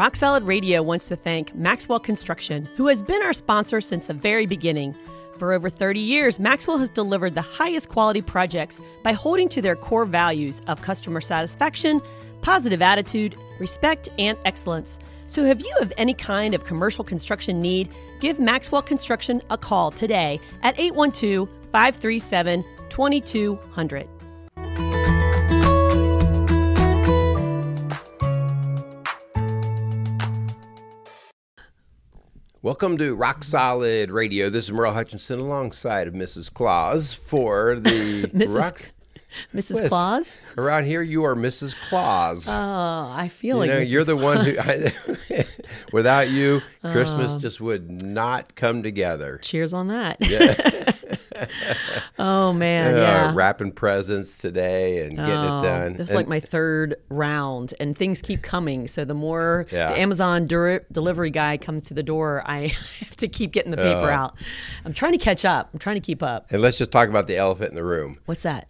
Rock Solid Radio wants to thank Maxwell Construction, who has been our sponsor since the very beginning. For over 30 years, Maxwell has delivered the highest quality projects by holding to their core values of customer satisfaction, positive attitude, respect, and excellence. So, if you have any kind of commercial construction need, give Maxwell Construction a call today at 812 537 2200. Welcome to Rock Solid Radio. This is Merle Hutchinson alongside of Mrs. Claus for the Mrs. Rock. Mrs. Claus? Around here, you are Mrs. Claus. Oh, I feel you like know, you're the one who. I, without you, Christmas Oh. just would not come together. Cheers on that. Yeah. oh, man. Uh, yeah. wrapping presents today and getting Oh, it done. This is like my third round, and things keep coming. So the more Yeah. the Amazon delivery guy comes to the door, I have to keep getting the paper Oh. out. I'm trying to catch up. I'm trying to keep up. and let's just talk about the elephant in the room. What's that?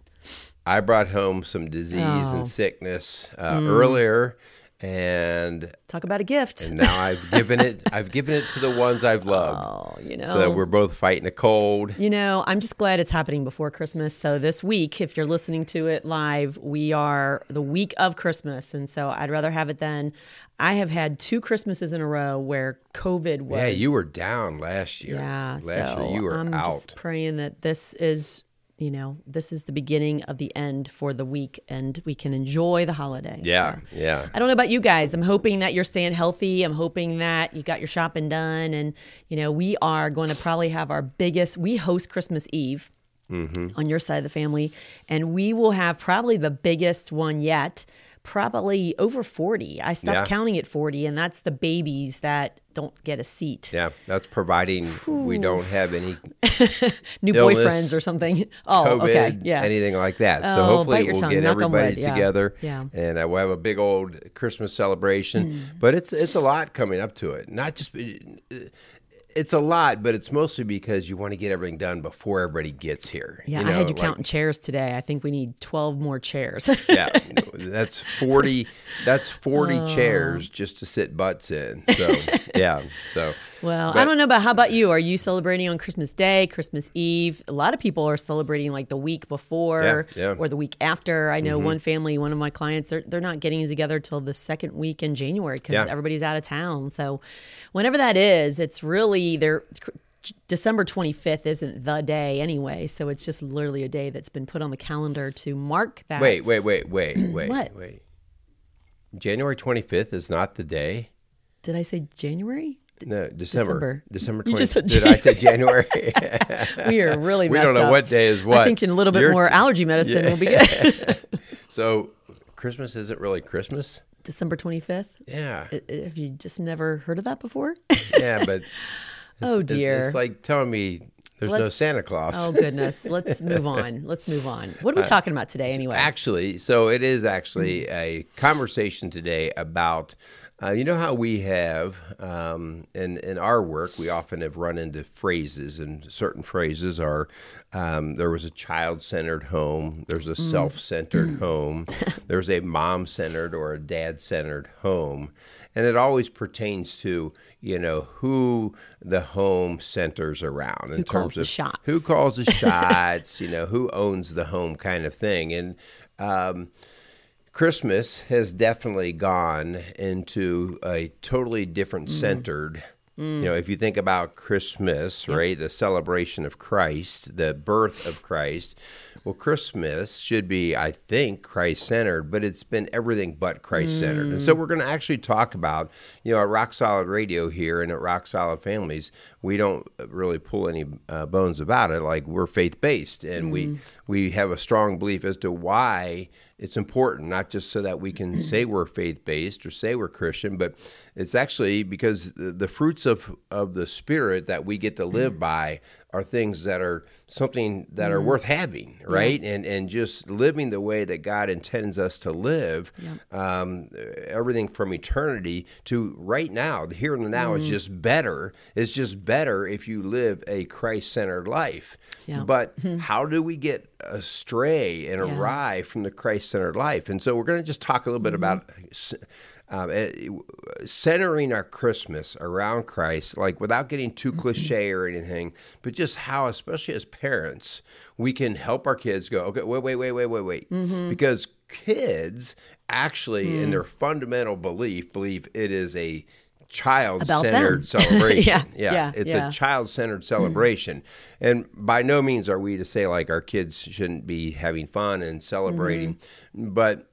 I brought home some disease Oh. and sickness uh, Mm. earlier, and Talk about a gift. and now I've given it. I've given it to the ones I've loved. oh, you know. So that we're both fighting a cold. You know, I'm just glad it's happening before Christmas. So this week, if you're listening to it live, we are the week of Christmas, and so I'd rather have it then. I have had two Christmases in a row where COVID was. Yeah, you were down last year. Yeah, last so year you were I'm out. just praying that this is, you know, this is the beginning of the end for the week, and we can enjoy the holiday. yeah, So, yeah. I don't know about you guys. I'm hoping that you're staying healthy. I'm hoping that you got your shopping done, and you know, we are going to probably have our biggest. We host Christmas Eve. Mm-hmm. On your side of the family, and we will have probably the biggest one yet, probably over 40. I stopped Yeah. counting at 40, and that's the babies that don't get a seat Yeah, that's providing we don't have any new illness, boyfriends or something. Oh, COVID, okay, yeah. anything like that. So Oh, hopefully we'll tongue, get everybody wood, yeah. together, Yeah. and uh, we'll have a big old Christmas celebration. Mm. But it's it's a lot coming up to it. Not just it's a lot, but it's mostly because you want to get everything done before everybody gets here. Yeah, you I had you like- counting chairs today. I think we need 12 more chairs. yeah, that's forty. That's forty Oh. chairs just to sit butts in. So yeah, so well, I don't know about how about you? Are you celebrating on Christmas Day, Christmas Eve? A lot of people are celebrating like the week before Yeah, yeah. Mm-hmm. or the week after. I know one family, one of my clients, they're, they're not getting together till the second week in January because Yeah. everybody's out of town. So whenever that is, it's really they're December 25th isn't the day anyway, so it's just literally a day that's been put on the calendar to mark that. Wait, wait, wait, wait, wait, What? wait. January 25th is not the day. Did I say January? No, December. December. December You just 20th. said Did I say January? We are really We don't know up. what day is what. I think a little bit You're- more allergy medicine will be good. so Christmas isn't really Christmas? December 25th. Yeah. Have you just never heard of that before? Yeah, but it's, Oh, dear. It's, like telling me there's no Let's- Santa Claus. Oh goodness. Let's move on. Let's move on. What are we uh, talking about today anyway? Actually, so it is actually a conversation today about, uh, you know, how we have um, in in our work, we often have run into phrases, and certain phrases are, um, there was a child centered home, there's Mm. a self centered home, there's a mom centered or a dad centered home, and it always pertains to you know who the home centers around in Who calls terms the of shots. who calls the shots, you know, who owns the home kind of thing. And um, Christmas has definitely gone into a totally different Mm. centered. You know, if you think about Christmas, right, the celebration of Christ, the birth of Christ, well, Christmas should be, I think, Christ centered, but it's been everything but Christ centered. And Mm. so we're going to actually talk about, you know, at Rock Solid Radio here and at Rock Solid Families, we don't really pull any uh, bones about it. Like we're faith based, and we we have a strong belief as to why it's important, not just so that we can say we're faith based or say we're Christian, but it's actually because the, the fruits of, of the Spirit that we get to live mm. by are things that are something that are mm-hmm. worth having, right? And and just living the way that God intends us to live, um, everything from eternity to right now, the here and the now is mm-hmm. just better. It's just better if you live a Christ centered life. Yeah. But hmm. how do we get astray and Yeah. awry from the Christ-centered life. And so we're going to just talk a little bit mm-hmm. about um, eh, centering our Christmas around Christ, like without getting too mm-hmm. cliche or anything, but just how, especially as parents, we can help our kids go, okay, wait, wait, wait, wait, wait, wait. Mm-hmm. Because kids actually, in mm. their fundamental belief, believe it is a child centered celebration. Yeah, yeah, It's yeah. a child centered mm-hmm. celebration. And by no means are we to say like our kids shouldn't be having fun and celebrating, but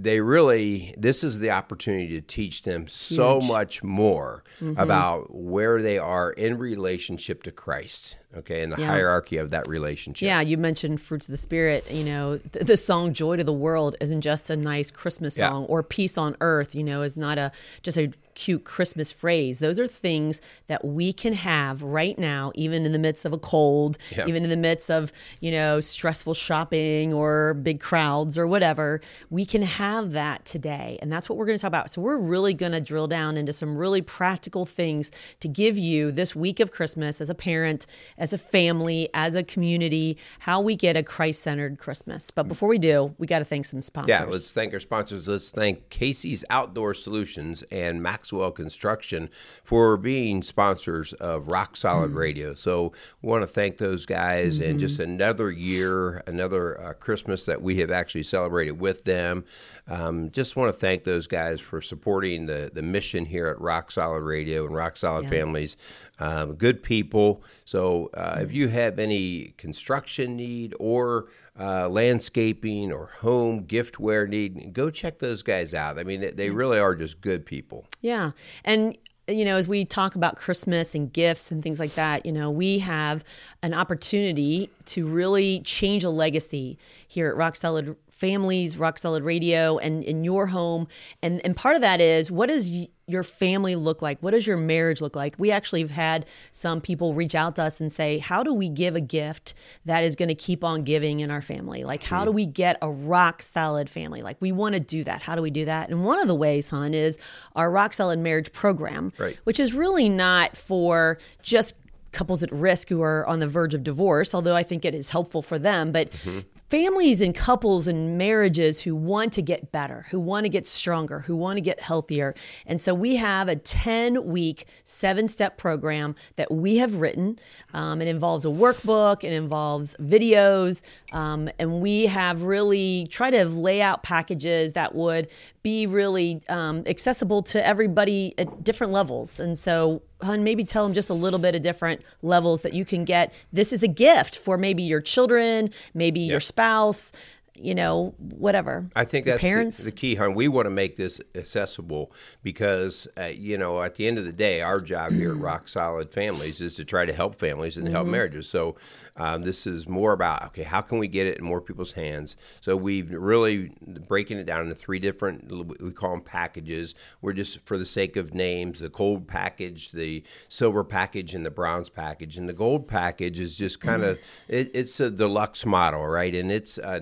they really this is the opportunity to teach them so much more mm-hmm. about where they are in relationship to Christ okay and the Yeah. hierarchy of that relationship Yeah, you mentioned fruits of the spirit. You know, th- the song "Joy to the World" isn't just a nice Christmas Yeah. song, or "Peace on Earth." You know, is not a just a cute Christmas phrase. Those are things that we can have right now, even in the midst of a cold, Yeah. even in the midst of you know stressful shopping or big crowds or whatever. We can have that today, and that's what we're going to talk about. So we're really going to drill down into some really practical things to give you this week of Christmas as a parent, as a family, as a community, how we get a Christ centered Christmas. But before we do, we got to thank some sponsors. Yeah, let's thank our sponsors. Let's thank Casey's Outdoor Solutions and Maxwell Construction for being sponsors of Rock Solid Radio. So we want to thank those guys and just another year, another uh, Christmas that we have actually celebrated with them. Um, just want to thank those guys for supporting the, the mission here at Rock Solid Radio and Rock Solid Yeah. Families. Um, good people. So uh, if you have any construction need or uh, landscaping or home giftware need, go check those guys out. I mean, they, they really are just good people. Yeah. And you know, as we talk about Christmas and gifts and things like that, you know, we have an opportunity to really change a legacy here at Rock Solid Families, Rock Solid Radio, and in your home. And and part of that is what does your family look like? What does your marriage look like? We actually have had some people reach out to us and say, "How do we give a gift that is going to keep on giving in our family? Like, how do hmm. we get a rock solid family? Like, we want to do that. How do we do that?" And one of the ways, hon, is our Rock Solid Marriage Program, Right. which is really not for just couples at risk who are on the verge of divorce, although I think it is helpful for them, but mm-hmm. Families and couples and marriages who want to get better, who want to get stronger, who want to get healthier. And so we have a 10 week, seven step program that we have written. Um, it involves a workbook, it involves videos, um, and we have really tried to lay out packages that would be really um, accessible to everybody at different levels. And so, hun, maybe tell them just a little bit of different levels that you can get. This is a gift for maybe your children, maybe your spouse, you know, whatever. I think Your that's the- parents. The, key, hon. We want to make this accessible because, uh, you know, at the end of the day, our job here at Rock Solid Families is to try to help families and help marriages. So um, this is more about, okay, how can we get it in more people's hands? So we've really breaking it down into three different, we call them packages. We're just, for the sake of names, the gold package, the silver package, and the bronze package. And the gold package is just kind of, it, it's a deluxe model, right? And it's uh,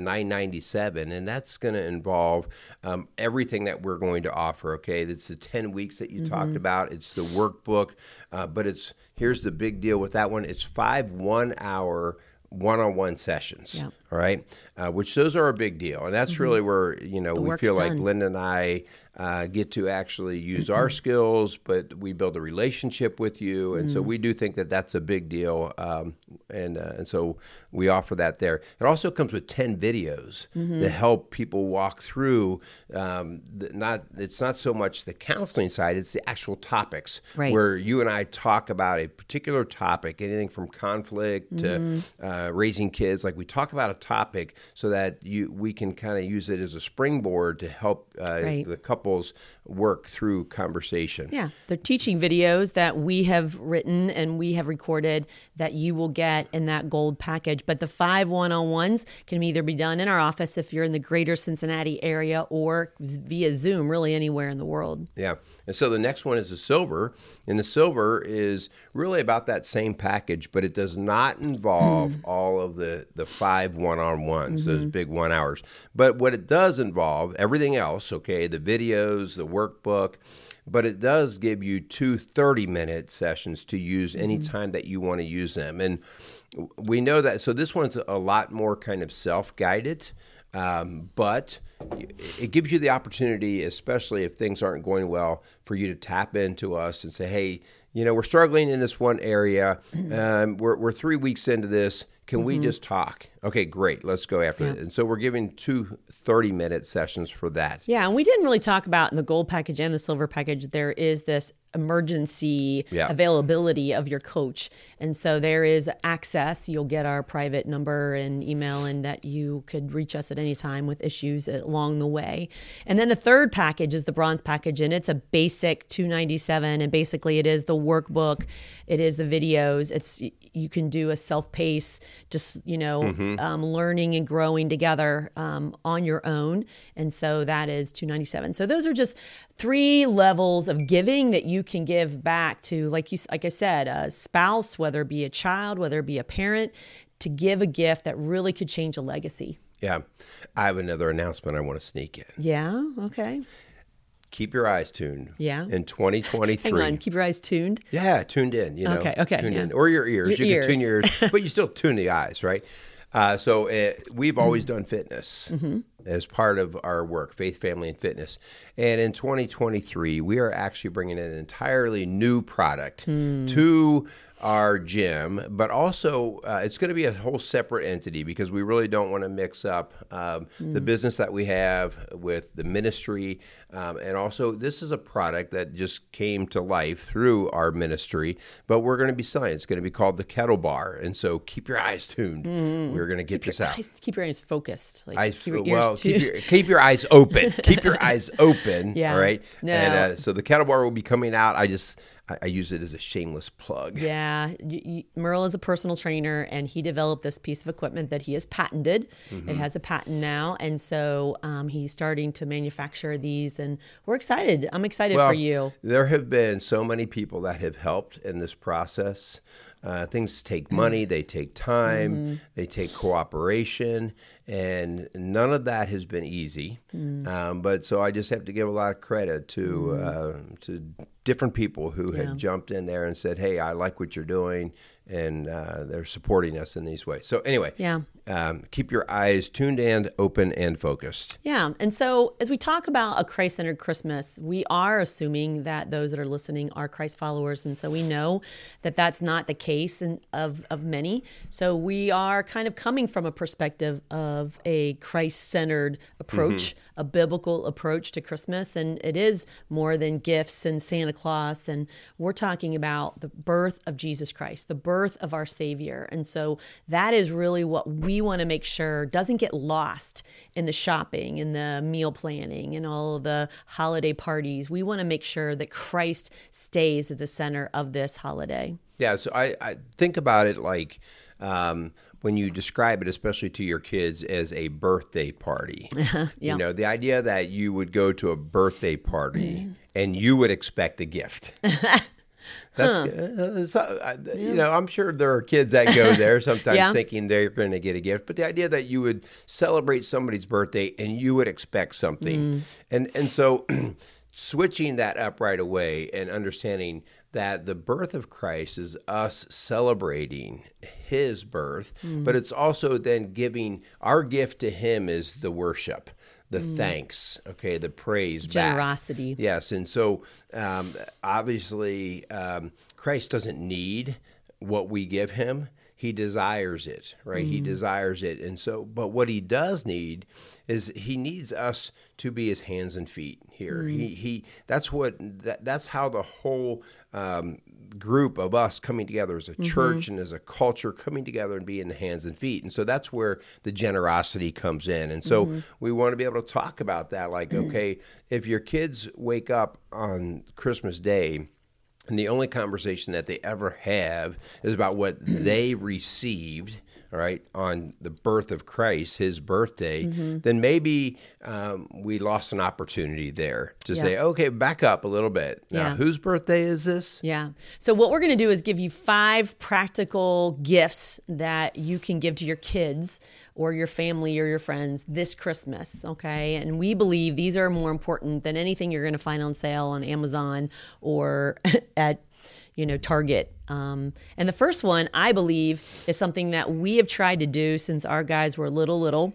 997 and that's going to involve um, everything that we're going to offer okay? It's the 10 weeks that you talked about it's the workbook uh, but it's here's the big deal with that one it's five one hour one-on-one sessions Yeah. all right? Uh, which those are a big deal and that's really where you know we work's feel like linda and i uh, get to actually use our skills but we build a relationship with you and so we do think that that's a big deal um, and uh, and so we offer that there it also comes with 10 videos that help people walk through um, the, not it's not so much the counseling side it's the actual topics Right. where you and I talk about a particular topic, anything from conflict to uh, raising kids. Like we talk about a topic so that you we can kind of use it as a springboard to help uh, Right. the couples work through conversation. Yeah, they're teaching videos that we have written and we have recorded that you will get in that gold package. But the five one on ones can either be done in our office if you're in the greater Cincinnati area or via Zoom, really anywhere in the world. Yeah. And so the next one is the silver. And the silver is really about that same package, but it does not involve mm. all of the the five one on ones, those mm-hmm. big one hours. But what it does involve everything else, okay, the videos, the workbook. But it does give you two 30 minute sessions to use anytime that you want to use them. And we know that. So this one's a lot more kind of self guided. Um, but it gives you the opportunity, especially if things aren't going well, for you to tap into us and say, hey, you know, we're struggling in this one area. Um, we're, we're three weeks into this. Can we mm-hmm. just talk? Okay, great. Let's go after it. And so we're giving two 30 minute sessions for that. Yeah, and we didn't really talk about in the gold package and the silver package, there is this emergency Yeah. availability of your coach. And so there is access. You'll get our private number and email, and that you could reach us at any time with issues along the way. And then the third package is the bronze package, and it's a basic 297 And basically, it is the workbook, it is the videos. It's you can do a self pace, just you know, um, learning and growing together um, on your own. And so that is 297. So those are just three levels of giving that you can give back to, like you, like I said, a spouse, whether it be a child, whether it be a parent, to give a gift that really could change a legacy. Yeah. I have another announcement I want to sneak in. Yeah. Okay. Keep your eyes tuned. Yeah. In 2023. Hang on. Keep your eyes tuned. Yeah, tuned in. You know, Okay, okay, tuned yeah. in, or your ears. Your you can tune your ears. ears, but you still tune the eyes, right? Uh, so uh, we've always Mm-hmm. done fitness as part of our work, faith, family, and fitness. And in 2023, we are actually bringing an entirely new product Hmm. to our gym, but also uh, it's going to be a whole separate entity because we really don't want to mix up um, the business that we have with the ministry. Um, and also, this is a product that just came to life through our ministry, but we're going to be selling. It's going to be called the Kettle Bar. And so keep your eyes tuned. We're going to get this out. Eyes, keep your eyes focused. Like, keep your ears well, keep your, keep your eyes open. keep your eyes open. Yeah. All right. No. And uh, so the kettle bar will be coming out. I just I, I use it as a shameless plug. Yeah, y y Merle is a personal trainer, and he developed this piece of equipment that he has patented. Mm-hmm. It has a patent now, and so um, he's starting to manufacture these, and we're excited. I'm excited for you. There have been so many people that have helped in this process. Uh, things take money, they take time, Mm-hmm. they take cooperation, and none of that has been easy. Mm. Um, but so I just have to give a lot of credit to Mm-hmm. uh, to different people who have jumped in there and said, "Hey, I like what you're doing," and uh, they're supporting us in these ways. So anyway, Yeah. um, keep your eyes tuned and open and focused. Yeah. And so, as we talk about a Christ centered Christmas, we are assuming that those that are listening are Christ followers. And so, we know that that's not the case in, of, of many. So, we are kind of coming from a perspective of a Christ centered approach, a biblical approach to Christmas. And it is more than gifts and Santa Claus. And we're talking about the birth of Jesus Christ, the birth of our Savior. And so, that is really what we want to make sure doesn't get lost in the shopping and the meal planning and all of the holiday parties. We want to make sure that Christ stays at the center of this holiday. Yeah, so I, I think about it like um, when you describe it, especially to your kids, as a birthday party. You know, the idea that you would go to a birthday party and you would expect a gift. That's uh, so, uh, you know I'm sure there are kids that go there sometimes Yeah. thinking they're going to get a gift, but the idea that you would celebrate somebody's birthday and you would expect something, and and so switching that up right away and understanding that the birth of Christ is us celebrating his birth, but it's also then giving our gift to him is the worship, the thanks, okay, the praise, back. Generosity. Yes, and so um, obviously um, Christ doesn't need what we give him. He desires it, right? He mm-hmm. desires it, and so, but what he does need is he needs us to be his hands and feet here. He mm-hmm. he. That's what that, that's how the whole um, group of us coming together as a mm-hmm. church and as a culture coming together and being the hands and feet. And so that's where the generosity comes in. And so we want to be able to talk about that. Like, okay, if your kids wake up on Christmas Day and the only conversation that they ever have is about what they received right, on the birth of Christ, his birthday, then maybe um, we lost an opportunity there to Yeah. say, okay, back up a little bit. Now, Yeah. whose birthday is this? Yeah. So, what we're going to do is give you five practical gifts that you can give to your kids or your family or your friends this Christmas. Okay. And we believe these are more important than anything you're going to find on sale on Amazon or at you know target um, and the first one i believe is something that we have tried to do since our guys were little little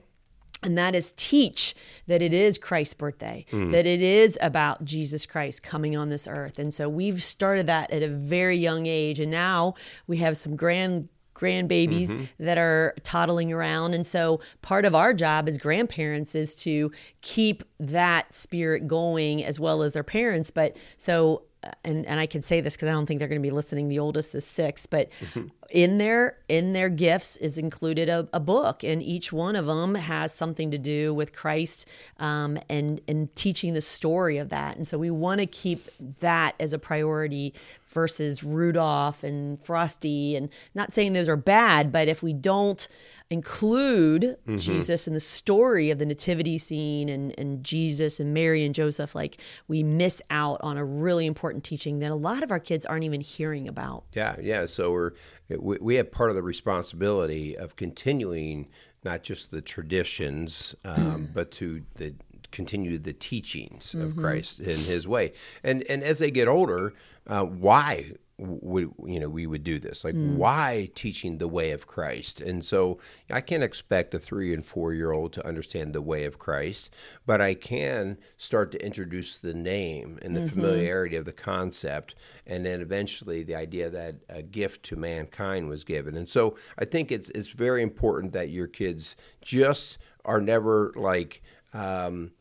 and that is teach that it is Christ's birthday, that it is about Jesus Christ coming on this earth. And so we've started that at a very young age. And now we have some grand grandbabies that are toddling around and so part of our job as grandparents is to keep that spirit going as well as their parents but so and and I can say this because I don't think they're going to be listening. The oldest is six, but mm-hmm. In their in their gifts is included a, a book, and each one of them has something to do with Christ um, and and teaching the story of that. And so we want to keep that as a priority versus Rudolph and Frosty. And not saying those are bad, but if we don't include Jesus in the story of the nativity scene and, and Jesus and Mary and Joseph, like we miss out on a really important teaching that a lot of our kids aren't even hearing about. Yeah, yeah. So we're we, we have part of the responsibility of continuing not just the traditions, um, but to the continue the teachings of Christ in His way. And and as they get older, uh, why would you know we would do this? Like why teaching the way of Christ? And so I can't expect a three and four year old to understand the way of Christ, but I can start to introduce the name and the familiarity of the concept, and then eventually the idea that a gift to mankind was given. And so I think it's it's very important that your kids just are never like. Um,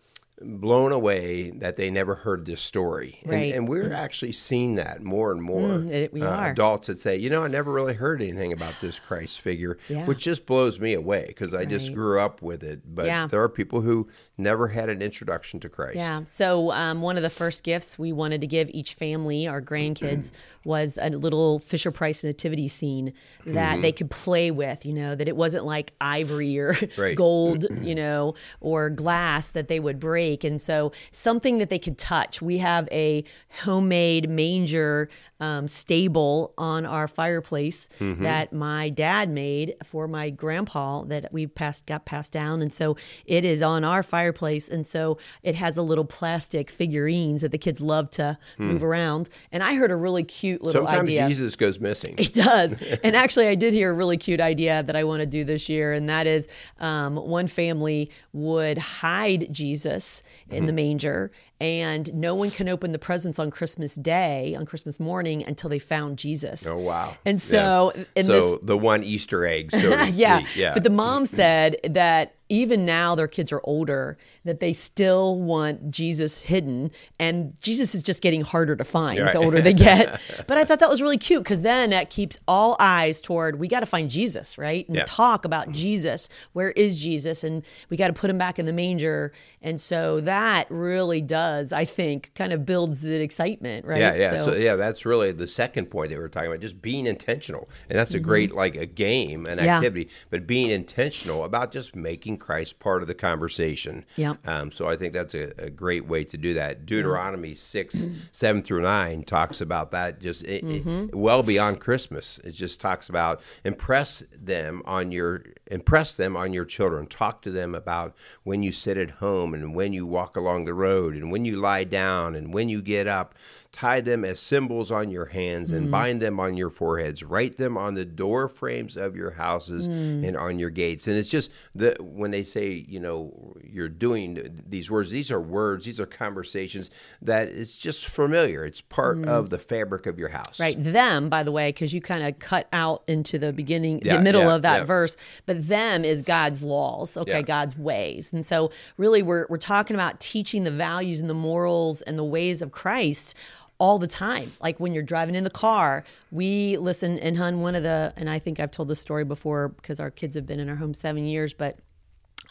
blown away that they never heard this story. And- Right. And, we're actually seeing that more and more. Mm, it- we are. Adults that say, you know, I never really heard anything about this Christ figure, Yeah. which just blows me away because I just grew up with it. But Yeah. there are people who never had an introduction to Christ. Yeah. So um, one of the first gifts we wanted to give each family, our grandkids, was a little Fisher Price nativity scene that they could play with. You know, that it wasn't like ivory or Right. gold, you know, or glass that they would break, and so something that they could touch. We have a homemade manger um, stable on our fireplace that my dad made for my grandpa that we passed got passed down, and so it is on our fireplace, and so it has a little plastic figurines that the kids love to move around. And I heard a really cute little Sometimes idea. Jesus goes missing. It does. and actually, I did hear a really cute idea that I want to do this year, and that is um, one family would hide Jesus in Mm-hmm. the manger, and no one can open the presents on Christmas Day, on Christmas morning, until they found Jesus. Oh wow! And so, Yeah. in so this the one Easter egg, so yeah. speak. Yeah, But the mom said that even now their kids are older, that they still want Jesus hidden, and Jesus is just getting harder to find Right. the older they get. but I thought that was really cute because then that keeps all eyes toward we got to find Jesus, right? And Yeah. talk about Jesus. Where is Jesus? And we got to put him back in the manger. And so that really does, I think, kind of builds the excitement, right? Yeah, yeah. So, yeah, that's really the second point that we were talking about, just being intentional. And that's a great like a game, an Mm-hmm. Yeah. activity, but being intentional about just making Christ part of the conversation. Yeah. Um, so I think that's a, a great way to do that. Deuteronomy 6, 7 through 9 talks about that just it, it- Mm-hmm. well beyond Christmas. It just talks about impress them on your impress them on your children. Talk to them about when you sit at home and when you walk along the road and when you lie down and when you get up. Tie them as symbols on your hands and mm-hmm. bind them on your foreheads. Write them on the door frames of your houses mm. and on your gates. And it's just the when they say, you know, you're doing these words, these are words, these are conversations that it's just familiar. It's part mm-hmm. of the fabric of your house. Right. Them, by the way, because you kind of cut out into the beginning, Yeah, the middle yeah, of that yeah. verse. But them is God's laws, okay. God's ways. And so, really, we're, we're talking about teaching the values and the morals and the ways of Christ all the time. Like when you're driving in the car, we listen, and hun, one of the, and I think I've told this story before because our kids have been in our home seven years, but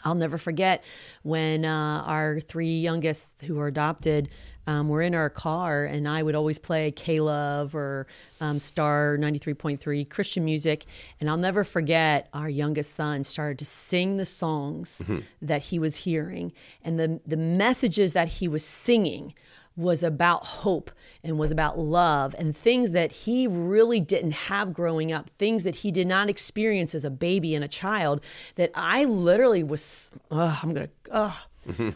I'll never forget when uh, our three youngest who were adopted um, were in our car, and I would always play K Love or um, Star 93.3 Christian music. And I'll never forget our youngest son started to sing the songs that he was hearing, and the, the messages that he was singing was about hope and was about love and things that he really didn't have growing up, things that he did not experience as a baby and a child. That I literally was, oh, I'm gonna, oh,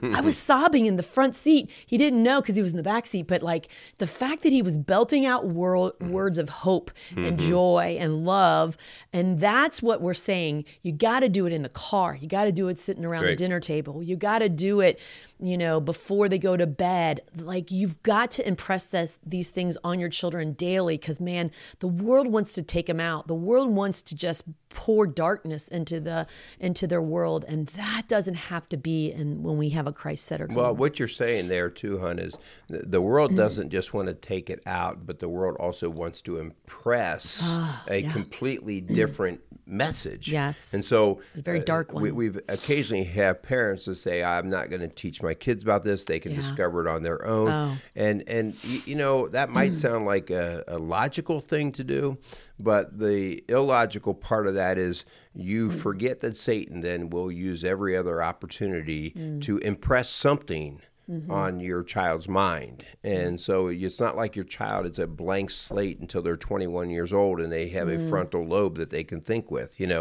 I was sobbing in the front seat. He didn't know because he was in the back seat, but like the fact that he was belting out wor- mm-hmm. words of hope and mm-hmm. joy and love, and that's what we're saying. You got to do it in the car. You got to do it sitting around the dinner table. You got to do it, you know, before they go to bed. Like you've got to impress this, these things on your children daily because man, the world wants to take them out. The world wants to just pour darkness into the into their world, and that doesn't have to be. And when we have a Christ centered Well, what you're saying there too, Hun, is th- the world mm-hmm. doesn't just want to take it out, but the world also wants to impress ah, a completely mm. different message. Yes. and so A very uh, dark We, one. we've occasionally have parents that say, "I'm not going to teach my kids about this; they can Yeah. discover it on their own." Oh. And and y- you know that might mm. sound like a, a logical thing to do, but the illogical part of that is you forget that Satan then will use every other opportunity mm. to impress something on your child's mind. And so it's not like your child is a blank slate until they're 21 years old and they have a frontal lobe that they can think with, you know.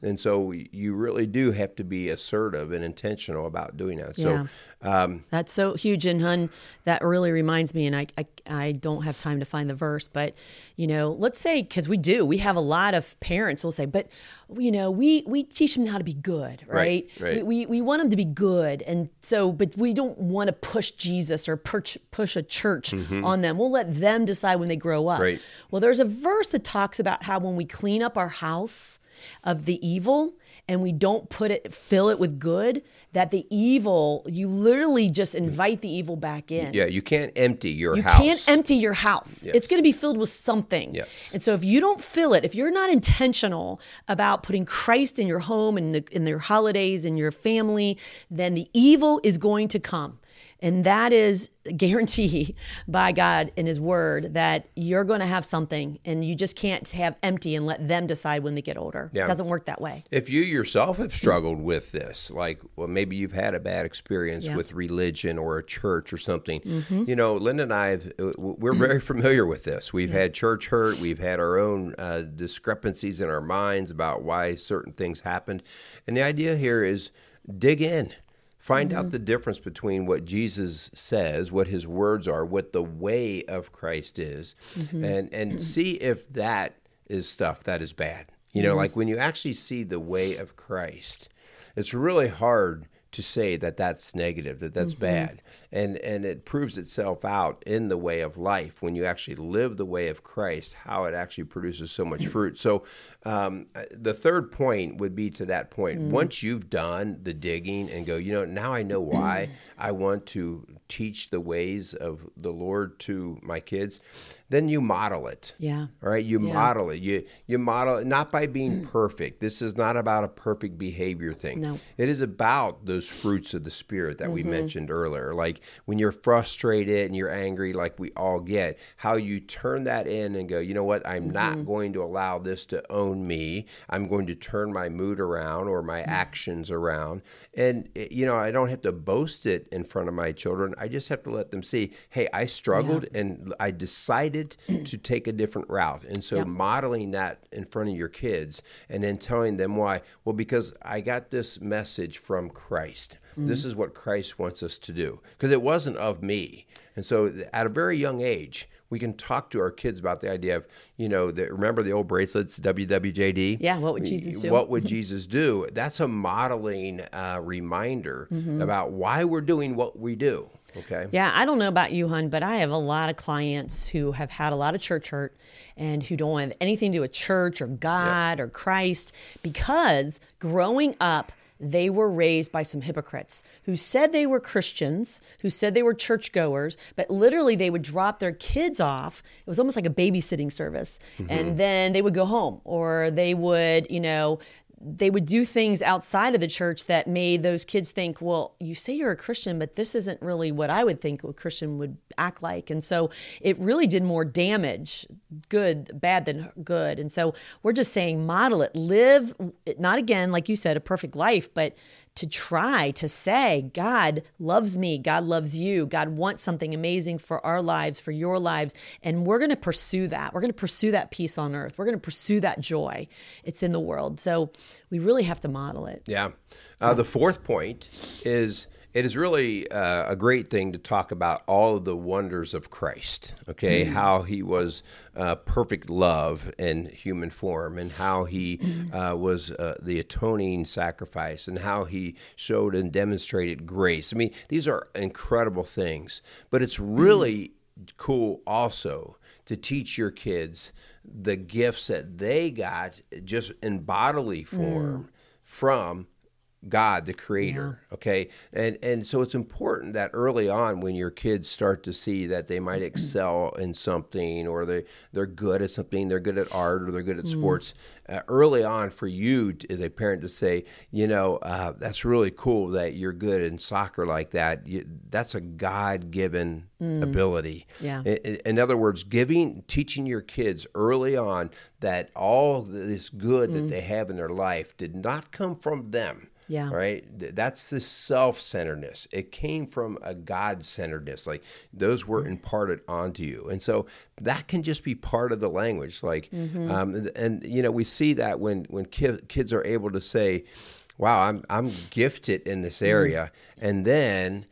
And so you really do have to be assertive and intentional about doing that. So um, That's so huge. And hun, that really reminds me, and I, I, I don't have time to find the verse, but you know, let's say, because we do, we have a lot of parents will say, but you know, we, we teach them how to be good, right? Right, right. We, we, we want them to be good. And so, but we don't want to push Jesus or push, push a church mm-hmm. on them. We'll let them decide when they grow up. Right. Well, there's a verse that talks about how when we clean up our house of the evil and we don't put it fill it with good, that the evil you literally just invite the evil back in. yeah, you can't empty your house. You can't empty your house. It's going to be filled with something. Yes. And so if you don't fill it, if you're not intentional about putting Christ in your home and the, in your holidays and your family, then the evil is going to come. And that is guarantee by God in His Word that you're going to have something, and you just can't have empty and let them decide when they get older. Yeah. It doesn't work that way. If you yourself have struggled with this, like, well, maybe you've had a bad experience Yeah. Mm-hmm. with religion or a church or something, you know, Linda and I, have, uh, we're very familiar with this. We've had church hurt, we've had our own uh, discrepancies in our minds about why certain things happened. And the idea here is dig in. Find Mm-hmm. out the difference between what Jesus says, what his words are, what the way of Christ is, Mm-hmm. and and see if that is stuff that is bad. You know, like when you actually see the way of Christ, it's really hard to say that that's negative, that that's mm-hmm. bad, and and it proves itself out in the way of life. When you actually live the way of Christ, how it actually produces so much mm. fruit. So, um, uh, the third point would be to that point. Mm. Once you've done the digging and go, you know, now I know why I want to teach the ways of the Lord to my kids. Then you model it. Yeah. All right, you Yeah. model it. You you model it not by being perfect. This is not about a perfect behavior thing. No. It is about those fruits of the spirit that we Mm-hmm. mentioned earlier. Like when you're frustrated and you're angry like we all get, how you turn that in and go, "You know what? I'm Mm-hmm. not going to allow this to own me. I'm going to turn my mood around or Mm. my actions around." And eh, you know, I don't have to boast it in front of my children. I just have to let them see, "Hey, I struggled and I decided to take a different route." And so Yep. modeling that in front of your kids and then telling them why. Well, because I got this message from Christ. This is what Christ wants us to do. Because it wasn't of me. And so at a very young age, we can talk to our kids about the idea of, you know, the, remember the old bracelets, WWJD? Yeah, what would Jesus do? What would Jesus do? That's a modeling uh, reminder Mm-hmm. about why we're doing what we do. Okay. Yeah, I don't know about you, hun, but I have a lot of clients who have had a lot of church hurt and who don't have anything to do with church or God or Christ because growing up, they were raised by some hypocrites who said they were Christians, who said they were churchgoers, but literally they would drop their kids off. It was almost like a babysitting service. Mm-hmm. And then they would go home or they would, you know, they would do things outside of the church that made those kids think, well, you say you're a Christian, but this isn't really what I would think a Christian would act like. And so it really did more damage, good, bad than good. And so we're just saying, model it, live, not again, like you said, a perfect life, but to try to say, God loves me, God loves you, God wants something amazing for our lives, for your lives. And we're going to pursue that. We're going to pursue that peace on earth. We're going to pursue that joy. It's in the world. So we really have to model it. Yeah. Uh, the fourth point is it is really uh, a great thing to talk about all of the wonders of Christ. Okay, mm-hmm. how he was uh, perfect love in human form, and how he mm-hmm. uh, was uh, the atoning sacrifice, and how he showed and demonstrated grace. I mean, these are incredible things, but it's really mm-hmm. cool also to teach your kids the gifts that they got just in bodily form mm. from God, the creator. Yeah. Okay. And and so it's important that early on when your kids start to see that they might excel in something or they, they're good at something, they're good at art or they're good at mm. sports, uh, early on for you as a parent to say, you know, uh, that's really cool that you're good in soccer like that. You, that's a God given mm. ability. Yeah. In, in, other words, giving, teaching your kids early on that all this good mm. that they have in their life did not come from them yeah. Right. That's the self centeredness. It came from a God centeredness. Like those were imparted onto you. And so that can just be part of the language. Like, mm-hmm. um, and, and, you know, we see that when, when ki- kids are able to say, wow, I'm, I'm gifted in this mm-hmm. area. Mm-hmm. And then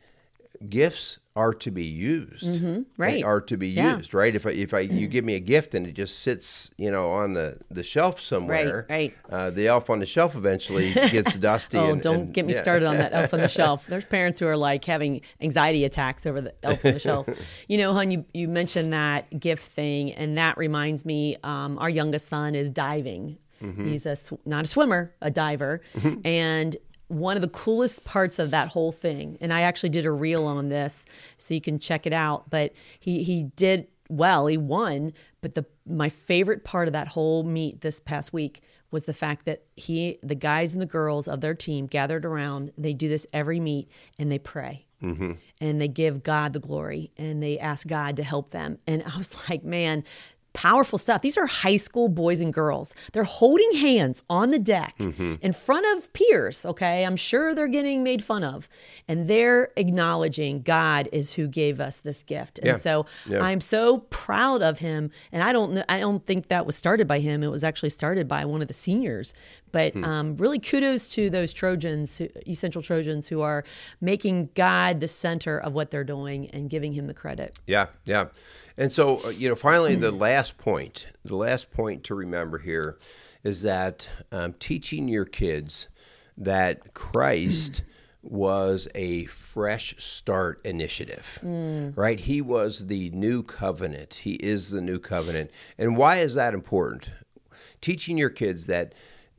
gifts are to be used. Mm-hmm. Right. Are to be yeah. used, right? If I, if I you give me a gift and it just sits, you know, on the, the shelf somewhere, right? right. Uh, the elf on the shelf eventually gets dusty. oh, and, don't and, get me yeah. started on that elf on the shelf. There's parents who are like having anxiety attacks over the elf on the shelf. You know, hon, you, you mentioned that gift thing, and that reminds me, um, our youngest son is diving. Mm-hmm. He's a not a swimmer, a diver, mm-hmm. and one of the coolest parts of that whole thing, and I actually did a reel on this, so you can check it out. But he he did well. He won. But the my favorite part of that whole meet this past week was the fact that he, the guys and the girls of their team gathered around. They do this every meet, and they pray. Mm-hmm. And they give God the glory and they ask God to help them. And I was like, man, powerful stuff. These are high school boys and girls. They're holding hands on the deck mm-hmm. in front of peers, okay? I'm sure they're getting made fun of. And they're acknowledging God is who gave us this gift. And yeah. so yeah. I'm so proud of him. And I don't I don't think that was started by him. It was actually started by one of the seniors. But hmm. um, really kudos to those Trojans, East Central Trojans who are making God the center of what they're doing and giving him the credit. Yeah, yeah. And so, uh, you know, finally, the last point, the last point to remember here is that um, teaching your kids that Christ was a fresh start initiative, mm. right? He was the new covenant. He is the new covenant. And why is that important? Teaching your kids that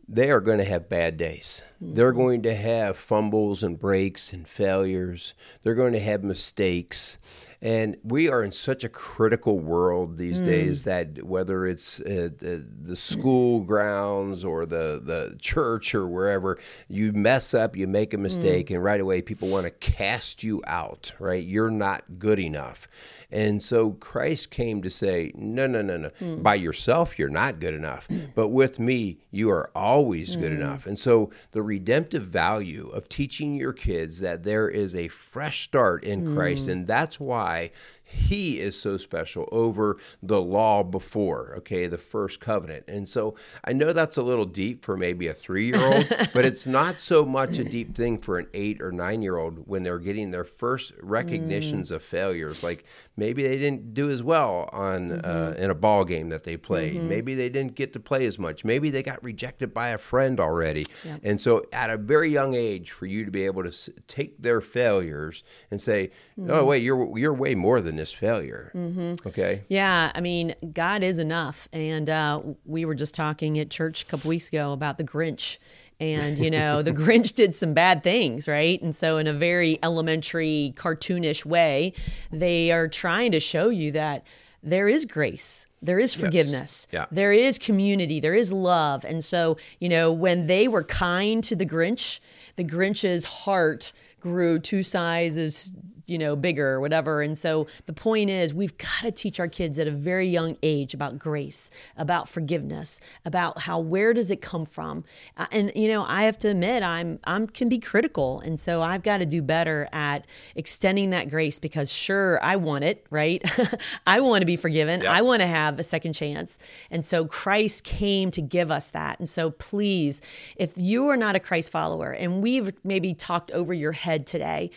they are going to have bad days. Mm-hmm. They're going to have fumbles and breaks and failures. They're going to have mistakes. And we are in such a critical world these mm. days that whether it's uh, the, the, school grounds or the, the church or wherever, you mess up, you make a mistake, mm. and right away people want to cast you out, right? You're not good enough. And so Christ came to say, no, no, no, no. Mm. By yourself, you're not good enough. But with me, you are always good mm. enough. And so the redemptive value of teaching your kids that there is a fresh start in. Christ, and that's why I he is so special over the law before, okay, the first covenant. And so I know that's a little deep for maybe a three year old, but it's not so much a deep thing for an eight or nine year old when they're getting their first recognitions mm. of failures. Like maybe they didn't do as well on uh, mm-hmm. uh, in a ball game that they played. Mm-hmm. Maybe they didn't get to play as much. Maybe they got rejected by a friend already. Yep. And so at a very young age, for you to be able to s- take their failures and say, mm-hmm. "Oh, wait, you're you're way more than this failure." Mm-hmm. Okay. Yeah, I mean, God is enough, and uh, we were just talking at church a couple weeks ago about the Grinch and you know the grinch did some bad things right and so in a very elementary cartoonish way they are trying to show you that there is grace there is forgiveness Yeah. there is community there is love and so you know when they were kind to the grinch the grinch's heart grew two sizes you know bigger or whatever. And so the point is we've got to teach our kids at a very young age about grace about forgiveness about how where does it come from? Uh, and you know i have to admit i'm i'm can be critical. And so i've got to do better at extending that grace because sure i want it right? I want to be forgiven. Yeah. i want to have a second chance. And so christ came to give us that. And so please if you are not a christ follower and we've maybe talked over your head today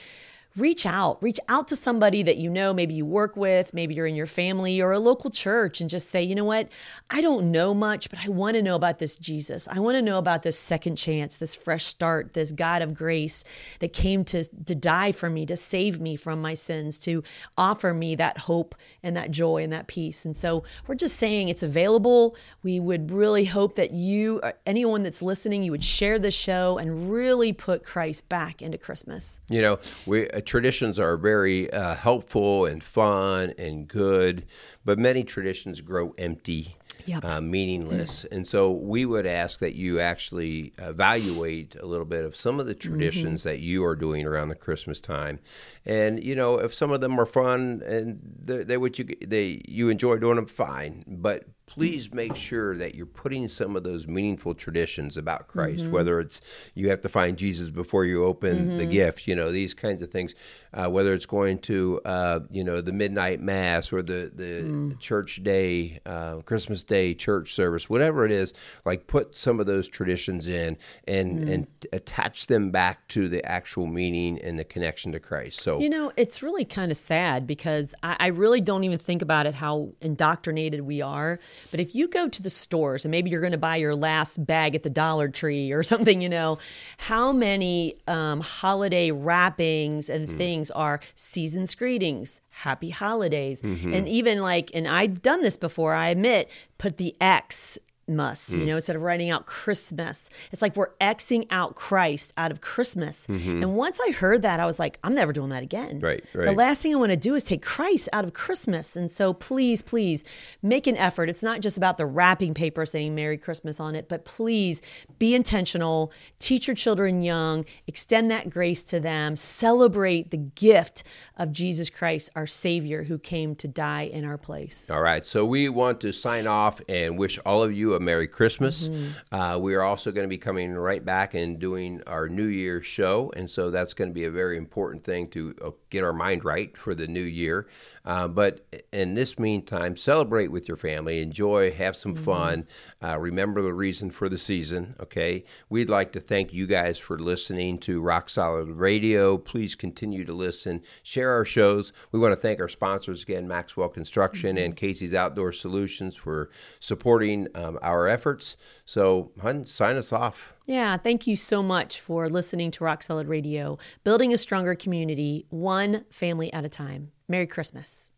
reach out reach out to somebody that you know maybe you work with maybe you're in your family or a local church and just say you know what? I don't know much but i want to know about this jesus. I want to know about this second chance this fresh start this god of grace that came to to die for me to save me from my sins to offer me that hope and that joy and that peace. And so we're just saying it's available. We would really hope that you or anyone that's listening you would share this show and really put christ back into christmas. You know, we uh, traditions are very uh, helpful and fun and good, but many traditions grow empty. Yep. Uh, meaningless. And so we would ask that you actually evaluate a little bit of some of the traditions that you are doing around the Christmas time. And, you know, if some of them are fun and they what you they you enjoy doing them, fine. But please make sure that you're putting some of those meaningful traditions about Christ, whether it's you have to find Jesus before you open the gift, you know, these kinds of things, uh, whether it's going to, uh, you know, the midnight mass or the, the church day, uh, Christmas day church service, whatever it is, like put some of those traditions in and, and attach them back to the actual meaning and the connection to Christ. So, You know, it's really kind of sad because I, I really don't even think about it how indoctrinated we are. But if you go to the stores and maybe you're going to buy your last bag at the Dollar Tree or something, you know, how many um, holiday wrappings and things are season's greetings, happy holidays, and even like, and I've done this before, I admit, put the X must, Hmm. you know, instead of writing out Christmas. It's like we're Xing out Christ out of Christmas. And once I heard that, I was like, I'm never doing that again. Mm-hmm. Right, The last thing I want to do is take Christ out of Christmas. And so please, please make an effort. It's not just about the wrapping paper saying Merry Christmas on it, but please be intentional, teach your children young, extend that grace to them, celebrate the gift of Jesus Christ, our Savior, who came to die in our place. All right, so we want to sign off and wish all of you a Merry Christmas. Uh, we are also going to be coming right back and doing our New Year show, and so that's going to be a very important thing to uh, get our mind right for the new year. Uh, but in this meantime, celebrate with your family, enjoy, have some fun. Uh, remember the reason for the season. Okay, we'd like to thank you guys for listening to Rock Solid Radio. Please continue to listen, share our shows. We want to thank our sponsors again, Maxwell Construction and Casey's Outdoor Solutions, for supporting um, our efforts. So, hun, sign us off. Yeah, thank you so much for listening to Rock Solid Radio, building a stronger community, one family at a time. Merry Christmas.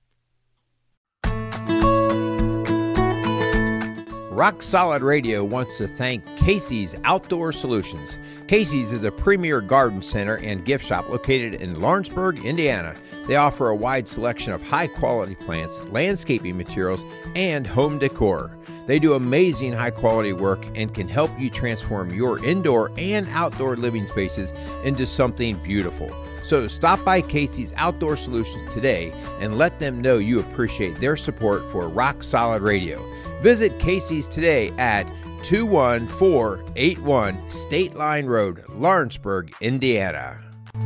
Rock Solid Radio wants to thank Casey's Outdoor Solutions. Casey's is a premier garden center and gift shop located in Lawrenceburg, Indiana. They offer a wide selection of high quality plants, landscaping materials, and home decor. They do amazing high quality work and can help you transform your indoor and outdoor living spaces into something beautiful. So stop by Casey's Outdoor Solutions today and let them know you appreciate their support for Rock Solid Radio. Visit Casey's today at 21481 State Line Road, Lawrenceburg, Indiana.